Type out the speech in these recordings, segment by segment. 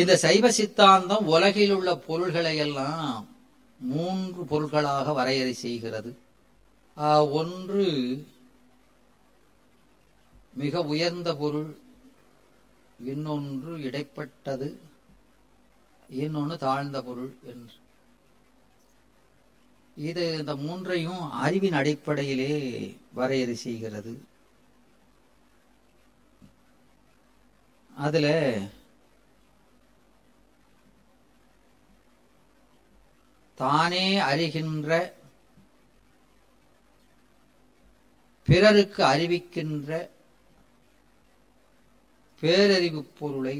இந்த சைவ சித்தாந்தம் உலகில் உள்ள பொருள்களை எல்லாம் மூன்று பொருட்களாக வரையறை செய்கிறது. ஒன்று மிக உயர்ந்த பொருள் இன்னொன்று இடைப்பட்டது இன்னொன்று தாழ்ந்த பொருள் என்று. இது இந்த மூன்றையும் அறிவின் அடிப்படையிலே வரையறை செய்கிறது. அதில் தானே அறிகின்ற பிறருக்கு அறிவிக்கின்ற பேரறிவு பொருளை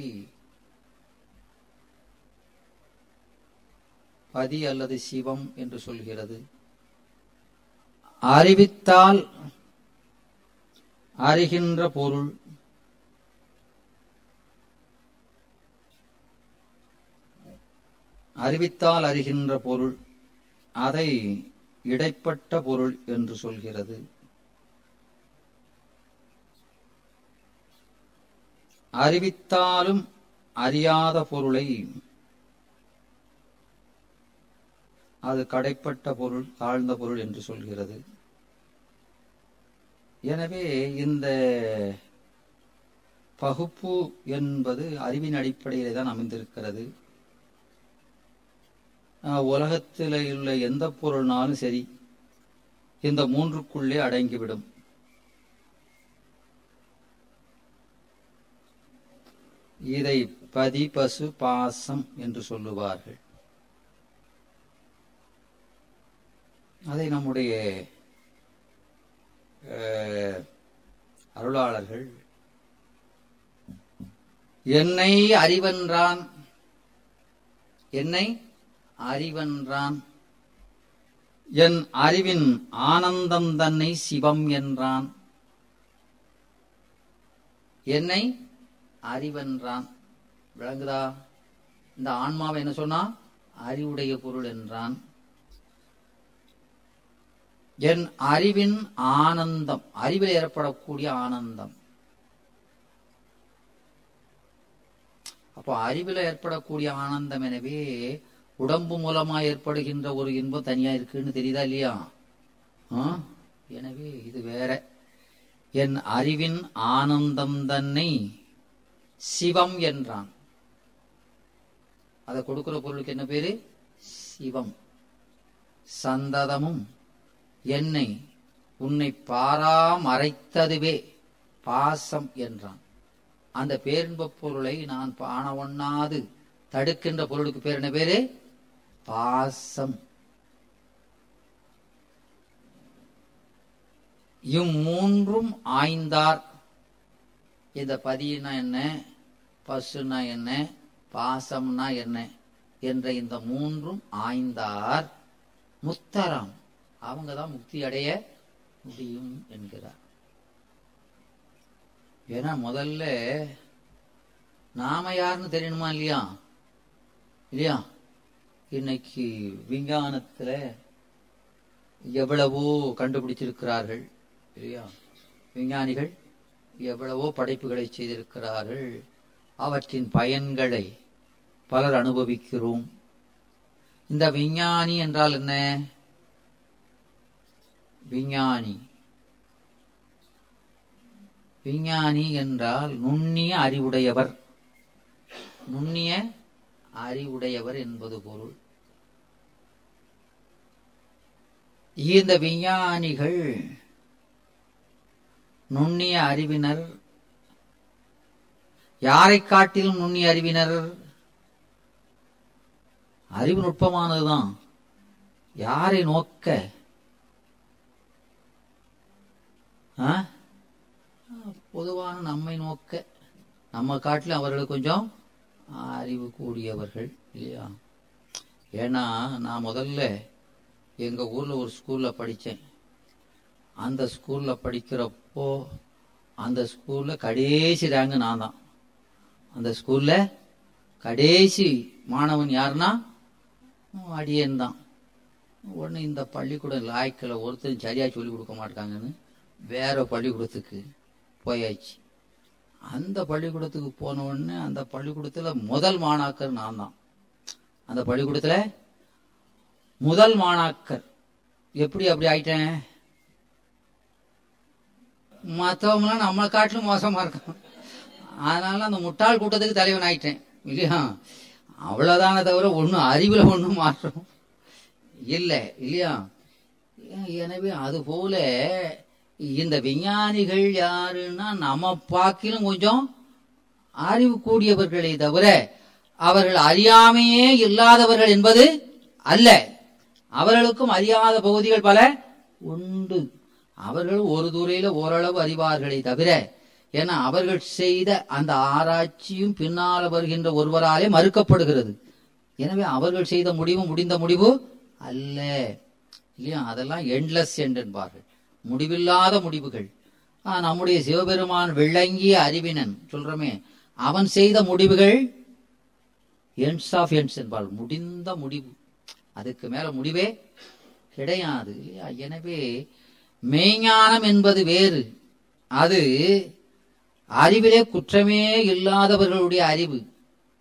பதி அல்லது சிவம் என்று சொல்கிறது. அறிவித்தால் அறிகின்ற பொருள் அறிவித்தால் அறிகின்ற பொருள் அதை இடைப்பட்ட பொருள் என்று சொல்கிறது. அறிவித்தாலும் அறியாத பொருளை அது கடைப்பட்ட பொருள் தாழ்ந்த பொருள் என்று சொல்கிறது. எனவே இந்த பகுப்பு என்பது அறிவின் அடிப்படையிலே தான் அமைந்திருக்கிறது. உலகத்தில் உள்ள எந்த பொருள்னாலும் சரி இந்த மூன்றுக்குள்ளே அடங்கிவிடும். இதை பதி பசு பாசம் என்று சொல்லுவார்கள். அதை நம்முடைய அஹ், அருளாளர்கள் என்னை அறிவென்றான். என்னை அறிவென்றான். என் அறிவின் ஆனந்தம் தன்னை சிவம் என்றான். என்னை அறிவென்றான். விளங்குதா? இந்த ஆன்மாவை என்ன சொன்னா? அறிவுடைய பொருள் என்றான். என் அறிவின் ஆனந்தம் அறிவில் ஏற்படக்கூடிய ஆனந்தம். அப்போ அறிவில் ஏற்படக்கூடிய ஆனந்தம் எனவே உடம்பு மூலமா ஏற்படுகின்ற ஒரு இன்பம் தனியா இருக்குன்னு தெரியுதா இல்லையா? ஆ? எனவே இது வேற. என் அறிவின் ஆனந்தம் தன்னை சிவம் என்றான். அதை கொடுக்கிற பொருளுக்கு என்ன பேரு? சிவம். சந்ததமும் என்னை உன்னை பாரா மறைத்ததுவே பாசம் என்றான். அந்த பேரின்ப பொருளை நான் பாண ஒண்ணாது தடுக்கின்ற பொருளுக்கு பேர் என்ன பேரு? பாசம். இம்மூன்றும் ஆய்ந்தார். இந்த பதினா என்ன? பசுனா என்ன? பாசம்னா என்ன? என்ற இந்த மூன்றும் ஆய்ந்தார். முத்தரம். அவங்க தான் முக்தி அடைய முடியும் என்கிறார். ஏன்னா முதல்ல நாம யாருன்னு தெரியணுமா இல்லையா? இல்லையா? இன்னைக்கு விஞ்ஞானத்துல எவ்வளவோ கண்டுபிடிச்சிருக்கிறார்கள் இல்லையா? விஞ்ஞானிகள் எவ்வளவோ படைப்புகளை செய்திருக்கிறார்கள். அவற்றின் பயன்களை பலர் அனுபவிக்கிறோம். இந்த விஞ்ஞானி என்றால் என்ன? விஞ்ஞானி. விஞ்ஞானி என்றால் நுண்ணிய அறிவுடையவர். நுண்ணிய அறிவுடையவர் என்பது பொருள். இந்த விஞ்ஞானிகள் நுண்ணிய அறிவினர் யாரை காட்டிலும் நுண்ணிய அறிவினர்? அறிவு நுட்பமானதுதான். யாரை நோக்க? பொதுவான நம்மை நோக்க. நம்ம காட்டிலும் அவர்கள் கொஞ்சம் அறிவு கூடியவர்கள் இல்லையா? ஏன்னா நான் முதல்ல எங்கள் ஊரில் ஒரு ஸ்கூலில் படித்தேன் அந்த ஸ்கூலில் படிக்கிறப்போ அந்த ஸ்கூலில் கடைசி ரேங்கு நான் தான். அந்த ஸ்கூலில் கடைசி மாணவன் யாருன்னா? அடியன் தான். உடனே இந்த பள்ளிக்கூடம் லாய்க்கில் ஒருத்தர் சரியாக சொல்லி கொடுக்க மாட்டாங்கன்னு வேற பள்ளிக்கூடத்துக்கு போயாச்சு. அந்த பள்ளிக்கூடத்துக்கு போன உடனே அந்த பள்ளிக்கூடத்துல முதல் மாணாக்கர் நான் தான் அந்த பள்ளிக்கூடத்துல முதல் மாணாக்கர். எப்படி அப்படி ஆயிட்டேன்? மற்றவங்களாம் நம்மளை காட்டிலும் மோசமா இருக்கும் அதனால அந்த முட்டாள் கூட்டத்துக்கு தலைவன் ஆயிட்டேன். இல்லையா? அவ்வளவுதான தவிர ஒன்றும் அறிவுல ஒன்றும் மாற்றம் இல்லை. இல்லையா? எனவே அது போல இந்த விஞ்ஞானிகள் யாருன்னா நம்ம பாக்கிலும் கொஞ்சம் அறிவு கூடியவர்களே தவிர அவர்கள் அறியாமையே இல்லாதவர்கள் என்பது அல்ல. அவர்களுக்கும் அறியாத பகுதிகள் பல உண்டு. அவர்கள் ஒரு துறையில ஓரளவு அறிவார்களே தவிர ஏன்னா அவர்கள் செய்த அந்த ஆராய்ச்சியும் பின்னால் வருகின்ற ஒருவராலே மறுக்கப்படுகிறது. எனவே அவர்கள் செய்த முடிவு முடிந்த முடிவு அல்ல. இல்லையா? அதெல்லாம் எண்ட்லெஸ் எண்ட் என்பார்கள் முடிவில்லாத முடிவுகள். நம்முடைய சிவபெருமான் விளங்கிய அறிவினன் சொல்றோமே அவன் செய்த முடிவுகள் எண்ட்ஸ் ஆஃப் எண்ட்ஸ் என்பால் முடிந்த முடிவு. அதுக்கு மேல முடிவே கிடையாது. இல்லையா எனவே மெய்ஞானம் என்பது வேறு. அது அறிவிலே குற்றமே இல்லாதவர்களுடைய அறிவு.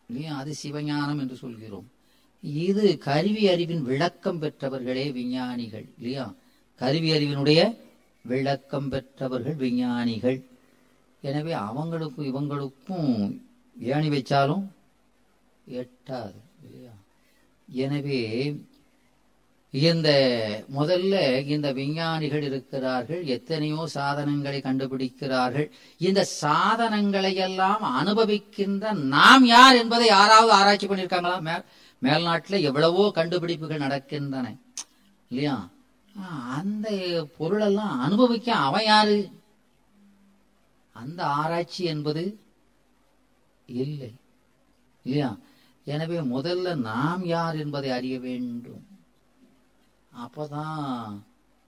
இல்லையா? அது சிவஞானம் என்று சொல்கிறோம். இது கருவி அறிவின் விளக்கம் பெற்றவர்களே விஞ்ஞானிகள். இல்லையா? கருவி அறிவினுடைய விளக்கம் பெற்றவர்கள் விஞ்ஞானிகள். எனவே அவங்களுக்கும் இவங்களுக்கும் ஏணி வச்சாலும் எட்டாது இல்லையா? எனவே இந்த முதல்ல இந்த விஞ்ஞானிகள் இருக்கிறார்கள் எத்தனையோ சாதனங்களை கண்டுபிடிக்கிறார்கள். இந்த சாதனங்களை எல்லாம் அனுபவிக்கின்ற நாம் யார் என்பதை யாராவது ஆராய்ச்சி பண்ணியிருக்காங்களா? மே மேல்நாட்டில் எவ்வளவோ கண்டுபிடிப்புகள் நடக்கின்றன இல்லையா? அந்த பொருளெல்லாம் அனுபவிக்க அவன் யாரு? அந்த ஆராய்ச்சி என்பது இல்லை. இல்லையா? எனவே முதல்ல நாம் யார் என்பதை அறிய வேண்டும். அப்போதான்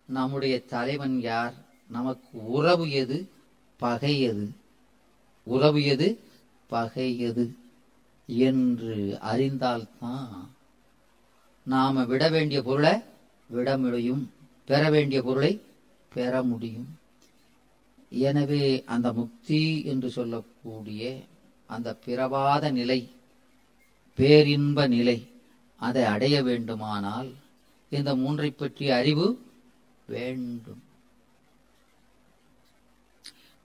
நம்முடைய தலைவன் யார்? நமக்கு உறவு எது? பகை எது? உறவு எது? பகை எது? என்று அறிந்தால்தான் நாம விட வேண்டிய பொருளை விட முடியும். பெற வேண்டிய பொருளை பெற முடியும். எனவே அந்த முக்தி என்று சொல்லக்கூடிய அந்த பிறவாத நிலை பேரின்ப நிலை அதை அடைய வேண்டுமானால் இந்த மூன்றை பற்றிய அறிவு வேண்டும்.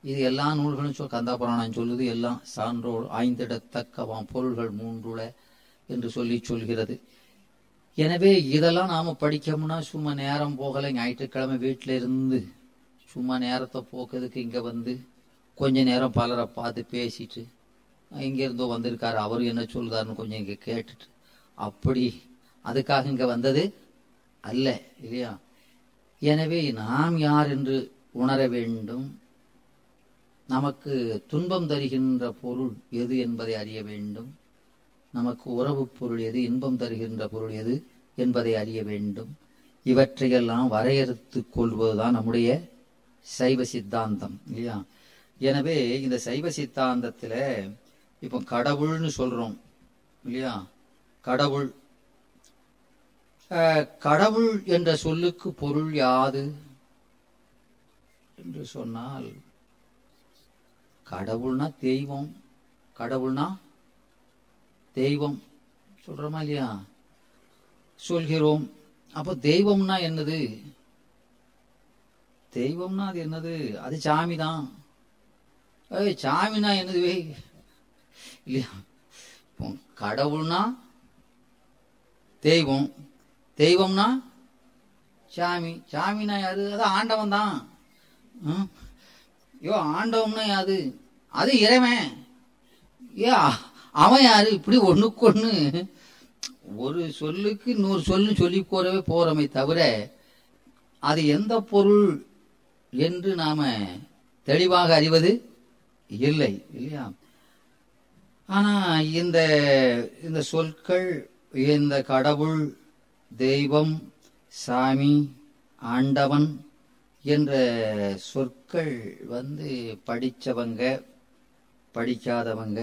இது எல்லா நூல்களும் சொல் கந்தா புராணம் சொல்லுது எல்லாம் சான்றோர் ஆய்ந்திடத்தக்கவாம் பொருள்கள் மூன்றுல என்று சொல்லி சொல்கிறது. எனவே இதெல்லாம் நாம படிக்கோம்னா சும்மா நேரம் போகலை. ஞாயிற்றுக்கிழமை வீட்டில் இருந்து சும்மா நேரத்தை போக்குறதுக்கு இங்கே வந்து கொஞ்ச நேரம் பலரை பார்த்து பேசிட்டு இங்கேருந்தோ வந்திருக்காரு. அவர் என்ன சொல்கிறாருன்னு கொஞ்சம் இங்கே கேட்டுட்டு. அப்படி அதுக்காக இங்கே வந்தது அல்ல இல்லையா? எனவே நாம் யார் என்று உணர வேண்டும். நமக்கு துன்பம் தருகின்ற பொருள் எது என்பதை அறிய வேண்டும். நமக்கு உறவு பொருள் எது இன்பம் தருகின்ற பொருள் எது என்பதை அறிய வேண்டும். இவற்றையெல்லாம் வரையறுத்துக் கொள்வதுதான் நம்முடைய சைவ சித்தாந்தம் இல்லையா? எனவே இந்த சைவ சித்தாந்தத்தில் இப்போ கடவுள்னு சொல்கிறோம் இல்லையா? கடவுள். கடவுள் என்ற சொல்லுக்கு பொருள் யாது என்று சொன்னால் கடவுள்னா தெய்வம் கடவுள்னா தெய்வம். சொல்றோமா இல்லையா? சொல்கிறோம். அப்போ தெய்வம்னா என்னது? தெய்வம்னா அது என்னது? அது சாமி தான் ஏய் சாமினா என்னது வே? இல்லையா? கடவுள்னா தெய்வம். தெய்வம்னா சாமி. சாமினா யாரு? அது ஆண்டவன் தான் ம்? ஐயோ ஆண்டவம்னா யாது அது இறைவன். ஏ அவன் யாரு? இப்படி ஒண்ணுக்கு ஒண்ணு ஒரு சொல்லுக்கு நூறு சொல்லு சொல்லி போறவே போறோமே தவிர அது எந்த பொருள் என்று நாம தெளிவாக அறிவது இல்லை இல்லையா? ஆனா இந்த இந்த சொற்கள் இந்த கடவுள் தெய்வம் சாமி ஆண்டவன் என்ற சொற்கள் வந்து படித்தவங்க படிக்காதவங்க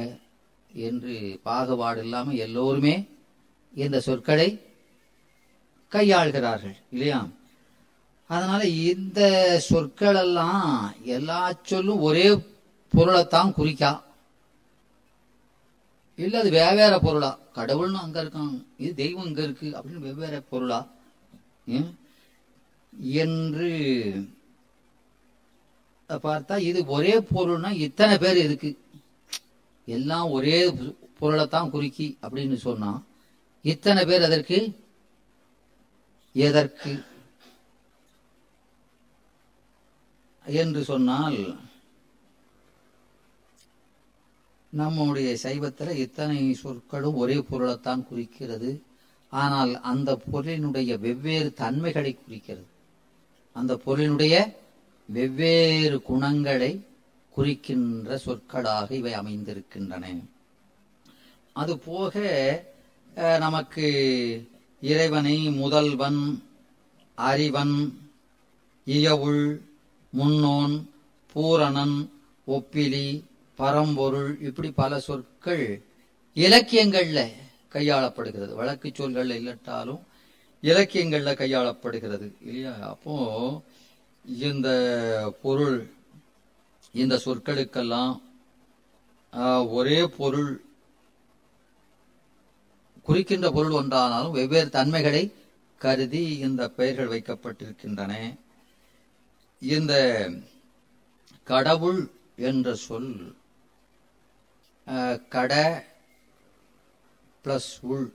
என்று பாகுபாடு இல்லாமல் எல்லோருமே இந்த சொற்களை கையாள்கிறார்கள் இல்லையா? அதனால இந்த சொற்கள் எல்லாம் எல்லா சொல்லும் ஒரே பொருளைத்தான் குறிக்கா. இல்ல அது வெவ்வேற பொருளா? கடவுள்னு அங்க இருக்கான் இது தெய்வம் இங்க இருக்கு அப்படின்னு வெவ்வேற பொருளா? என்று பார்த்தா இது ஒரே பொருள்னா இத்தனை பேர் இருக்கு. எல்லாம் ஒரே பொருளைத்தான் குறிக்கி அப்படின்னு சொன்னா இத்தனை பேர் அதற்கு எதற்கு? என்று சொன்னால் நம்முடைய சைவத்தில் இத்தனை சொற்களும் ஒரே பொருளைத்தான் குறிக்கிறது. ஆனால் அந்த பொருளினுடைய வெவ்வேறு தன்மைகளை குறிக்கிறது. அந்த பொருளினுடைய வெவ்வேறு குணங்களை குறிக்கின்ற சொற்களாக இவை அமைந்திருக்கின்றன. அதுபோக நமக்கு இறைவனை முதல்வன் அறிவன் இயவுள் முன்னோன் பூரணன் ஒப்பிலி பரம்பொருள் இப்படி பல சொற்கள் இலக்கியங்கள்ல கையாளப்படுகிறது. வழக்கு சொல்கள் இல்லட்டாலும் இலக்கியங்கள்ல கையாளப்படுகிறது இல்லையா? அப்போ இந்த பொருள் இந்த சொற்களுக்கெல்லாம் ஒரே பொருள் குறிக்கின்ற பொருள் ஒன்றானாலும் வெவ்வேறு தன்மைகளை கருதி இந்த பெயர்கள் வைக்கப்பட்டிருக்கின்றன. இந்த கடவுள் என்ற சொல் கட பிளஸ் உள்.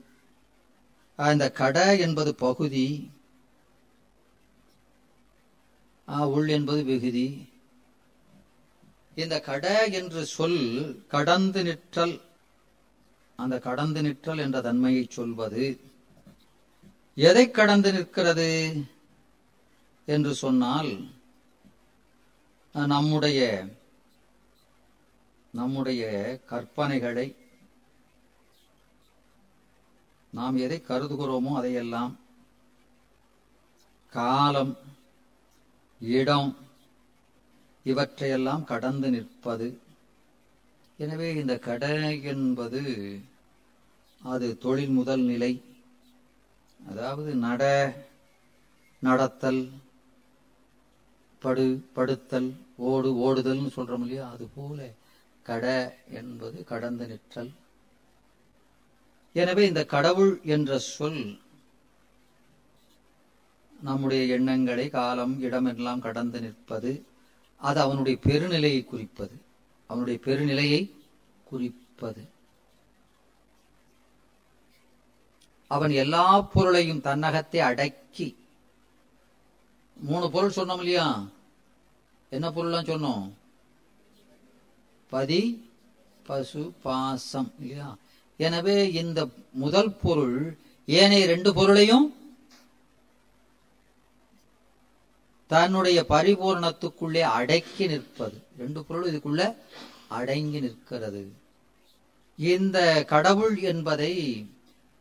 இந்த கட என்பது பகுதி உள் என்பது விகுதி. இந்த கட என்று சொல் கடந்து நிற்றல். அந்த கடந்து நிற்றல் என்ற தன்மையை சொல்வது எதை கடந்து நிற்கிறது? என்று சொன்னால் நம்முடைய நம்முடைய கற்பனைகளை நாம் எதை கருதுகிறோமோ அதையெல்லாம் காலம் இடம் இவற்றையெல்லாம் கடந்து நிற்பது. எனவே இந்த கடை என்பது அது தொழில் முதல் நிலை. அதாவது நட நடத்தல் படு படுத்தல் ஓடு ஓடுதல்னு சொல்றோம் இல்லையா? அது போல கட என்பது கடந்து நிற்றல். எனவே இந்த கடவுள் என்ற சொல் நம்முடைய எண்ணங்களை காலம் இடமெல்லாம் கடந்து நிற்பது. அது அவனுடைய பெருநிலையை குறிப்பது. அவனுடைய பெருநிலையை குறிப்பது. அவன் எல்லா பொருளையும் தன்னகத்தை அடக்கி மூணு பொருள் சொன்னோம் இல்லையா? என்ன பொருள்லாம் சொன்னோம்? பதி பசு பாசம் இல்லையா? எனவே இந்த முதல் பொருள் ஏனைய ரெண்டு பொருளையும் தன்னுடைய பரிபூர்ணத்துக்குள்ளே அடக்கி நிற்பது. ரெண்டு பொருள் இதுக்குள்ள அடங்கி நிற்கிறது. இந்த கடவுள் என்பதை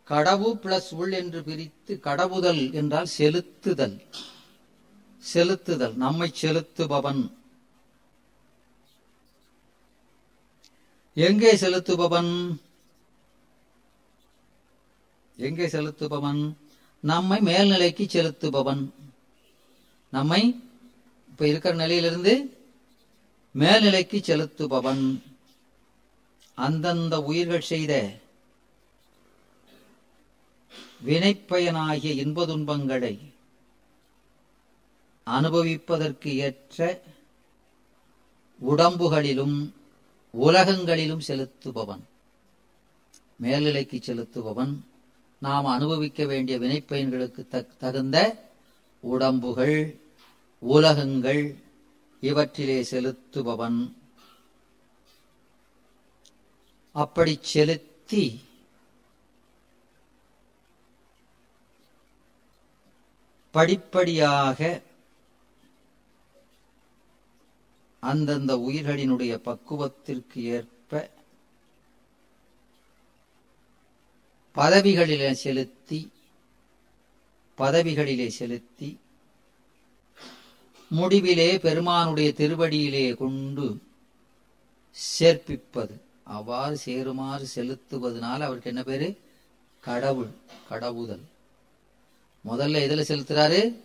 கடவு பிளஸ் உள் என்று பிரித்து கடவுதல் என்றால் செலுத்துதல். செலுத்துதல். நம்மை செலுத்துபவன். எங்கே செலுத்துபவன்? எங்கே செலுத்துபவன்? நம்மை மேல்நிலைக்கு செலுத்துபவன். நம்மை இப்ப இருக்கிற நிலையிலிருந்து மேல்நிலைக்கு செலுத்துபவன். அந்தந்த உயிர்கள் செய்த வினைப்பயனாகிய இன்ப துன்பங்களை அனுபவிப்பதற்கு ஏற்ற உடம்புகளிலும் உலகங்களிலும் செலுத்துபவன். மேல்நிலைக்கு செலுத்துபவன். நாம் அனுபவிக்க வேண்டிய வினைப்பயன்களுக்கு தக்- தகுந்த உடம்புகள். உலகங்கள் இவற்றிலே செலுத்துபவன். அப்படி செலுத்தி படிப்படியாக அந்தந்த உயிர்களினுடைய பக்குவத்திற்கு ஏற்ப பதவிகளிலே செலுத்தி பதவிகளிலே செலுத்தி முடிவிலே பெருமானுடைய திருவடியிலே கொண்டு சேர்ப்பிப்பது. அவ்வாறு சேருமாறு செலுத்துவதனால அவருக்கு என்ன பேரு? கடவுள் கடவுதல். முதல்ல எதில் செலுத்துறாரு?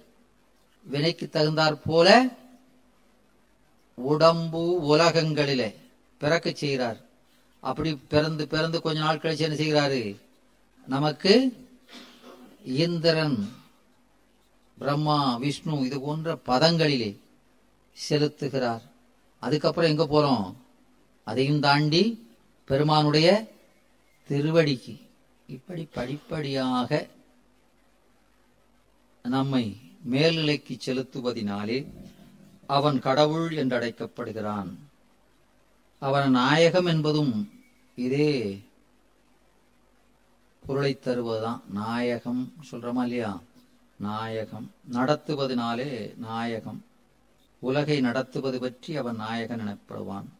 வினைக்கு தகுந்தாற் போல உடம்பு உலகங்களிலே பிறக்க செய்கிறார். அப்படி பிறந்து பிறந்து கொஞ்ச நாள் கழிச்சு என்ன செய்கிறாரு? நமக்கு இந்திரன் பிரம்மா விஷ்ணு இது போன்ற பதங்களிலே செலுத்துகிறார். அதுக்கப்புறம் எங்க போறோம்? அதையும் தாண்டி பெருமானுடைய திருவடிக்கு. இப்படி படிப்படியாக நம்மை மேல்நிலைக்கு செலுத்துவதினாலே அவன் கடவுள் என்று அழைக்கப்படுகிறான் அவன் நாயகம் என்பதும் இதே பொருளை தருவதுதான். நாயகம் சொல்றோமா இல்லையா? நாயகம். நடத்துவதனாலே நாயகம். உலகை நடத்துவது பற்றி அவன் நாயகன் எனப்படுவான்.